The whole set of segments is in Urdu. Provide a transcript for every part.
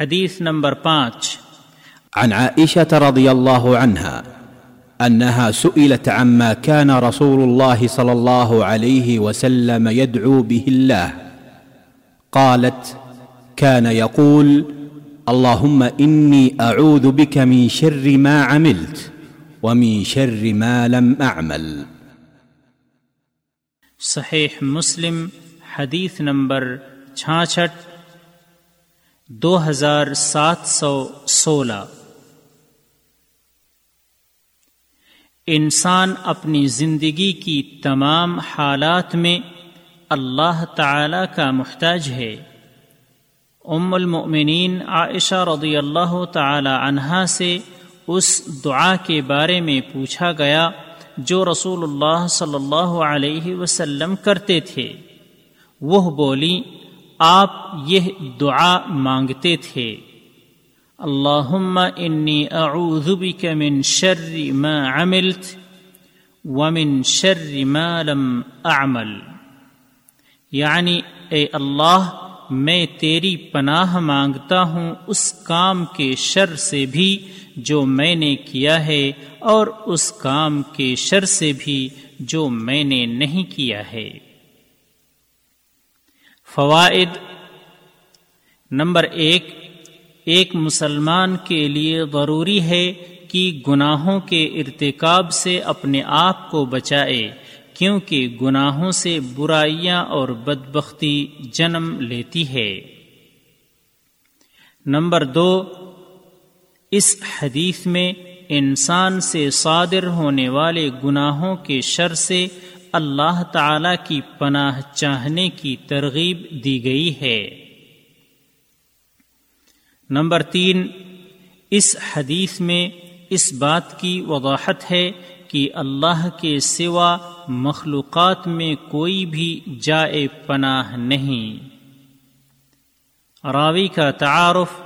حدیث نمبر پانچ۔ عن عائشة رضي الله عنها أنها سئلت عما كان رسول الله صلى الله عليه وسلم يدعو به الله قالت كان يقول اللهم إني أعوذ بك من شر ما عملت ومن شر ما لم أعمل صحیح مسلم حدیث نمبر چھاچھٹ دو ہزار سات سو سولہ۔ انسان اپنی زندگی کی تمام حالات میں اللہ تعالی کا محتاج ہے۔ ام المؤمنین عائشہ رضی اللہ تعالی عنہا سے اس دعا کے بارے میں پوچھا گیا جو رسول اللہ صلی اللہ علیہ وسلم کرتے تھے۔ وہ بولی آپ یہ دعا مانگتے تھے۔ اللہم انی اعوذ بک من شر ما عملت ومن شر ما لم اعمل۔ یعنی اے اللہ، میں تیری پناہ مانگتا ہوں اس کام کے شر سے بھی جو میں نے کیا ہے اور اس کام کے شر سے بھی جو میں نے نہیں کیا ہے۔ فوائد نمبر ایک ایک مسلمان کے لیے ضروری ہے کہ گناہوں کے ارتکاب سے اپنے آپ کو بچائے، کیونکہ گناہوں سے برائیاں اور بدبختی جنم لیتی ہے۔ نمبر دو، اس حدیث میں انسان سے صادر ہونے والے گناہوں کے شر سے اللہ تعالی کی پناہ چاہنے کی ترغیب دی گئی ہے۔ نمبر تین، اس حدیث میں اس بات کی وضاحت ہے کہ اللہ کے سوا مخلوقات میں کوئی بھی جائے پناہ نہیں۔ راوی کا تعارف،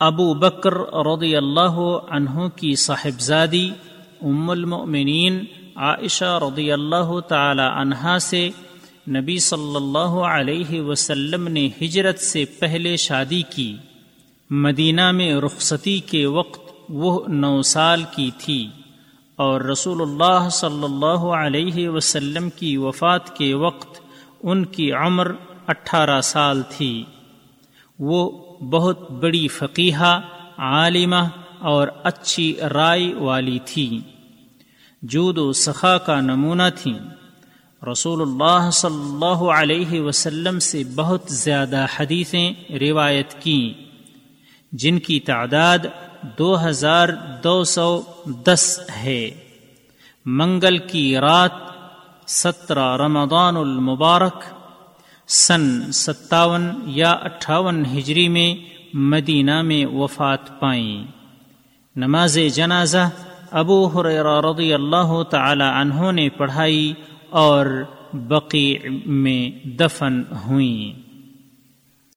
ابو بکر رضی اللہ عنہ کی صاحبزادی، ام المؤمنین عائشہ رضی اللہ تعالی عنہا سے نبی صلی اللہ علیہ وسلم نے ہجرت سے پہلے شادی کی۔ مدینہ میں رخصتی کے وقت وہ نو سال کی تھی اور رسول اللہ صلی اللہ علیہ وسلم کی وفات کے وقت ان کی عمر اٹھارہ سال تھی۔ وہ بہت بڑی فقیحہ، عالمہ اور اچھی رائے والی تھیں جود و سخا کا نمونہ تھیں۔ رسول اللہ صلی اللہ علیہ وسلم سے بہت زیادہ حدیثیں روایت کیں۔ جن کی تعداد دو ہزار دو سو دس ہے۔ منگل کی رات سترہ رمضان المبارک سن ستاون یا اٹھاون ہجری میں مدینہ میں وفات پائیں۔ نماز جنازہ ابو حریرہ رضی اللہ تعالی عنہ نے پڑھائی اور بقی میں دفن ہوئیں۔